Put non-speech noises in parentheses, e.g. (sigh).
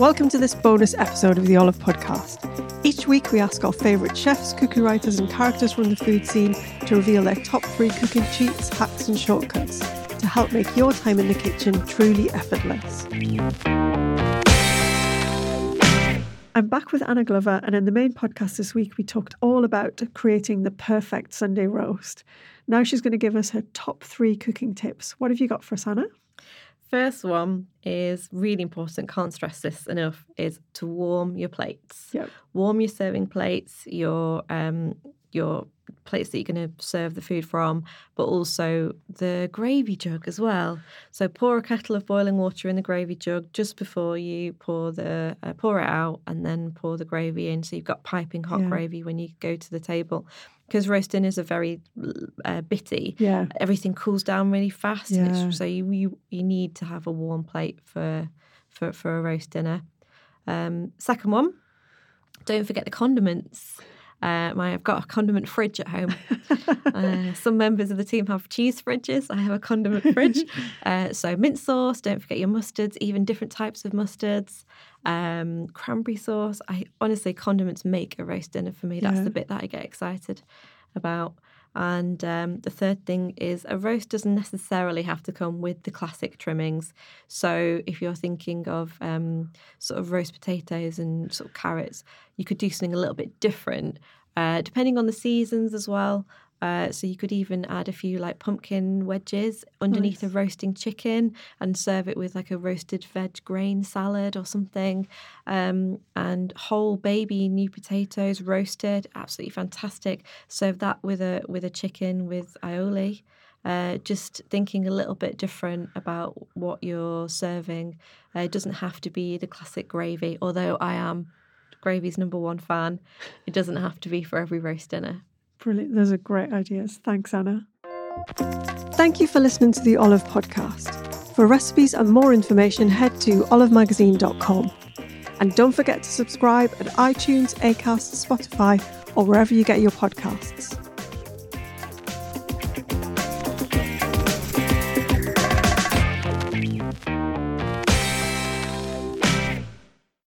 Welcome to this bonus episode of the Olive Podcast. Each week, we ask our favourite chefs, cookie writers, and characters from the food scene to reveal their top three cooking cheats, hacks, and shortcuts to help make your time in the kitchen truly effortless. I'm back with Anna Glover, and in the main podcast this week, we talked all about creating the perfect Sunday roast. Now she's going to give us her top three cooking tips. What have you got for us, Anna? First one is really important, can't stress this enough, is to warm your plates. Yep. Warm your serving plates, your um your plates that you're going to serve the food from, but also the gravy jug as well. So pour a kettle of boiling water in the gravy jug just before you pour the uh, pour it out, and then pour the gravy in. So you've got piping hot Yeah. gravy when you go to the table. Because roast dinners are very uh, bitty, Yeah. everything cools down really fast. Yeah. So you, you you need to have a warm plate for for for a roast dinner. Um, second one, don't forget the condiments. Uh, my, I've got a condiment fridge at home. (laughs) uh, some members of the team have cheese fridges. I have a condiment fridge. (laughs) Uh, so mint sauce. Don't forget your mustards. Even different types of mustards. Um, cranberry sauce. I honestly, condiments make a roast dinner for me. That's Yeah. the bit that I get excited about. And um, the third thing is a roast doesn't necessarily have to come with the classic trimmings. So if you're thinking of um, sort of roast potatoes and sort of carrots, you could do something a little bit different, uh, depending on the seasons as well. Uh, so you could even add a few like pumpkin wedges underneath a roasting chicken and serve it with like a roasted veg grain salad or something. Um, and whole baby new potatoes roasted, absolutely fantastic. Serve that with a with a chicken with aioli. Uh, just thinking a little bit different about what you're serving. Uh, it doesn't have to be the classic gravy, although I am gravy's number one fan. It doesn't have to be for every roast dinner. Brilliant. Those are great ideas. Thanks, Anna. Thank you for listening to the Olive Podcast. For recipes and more information, head to olivemagazine.com. And don't forget to subscribe at iTunes, Acast, Spotify, or wherever you get your podcasts.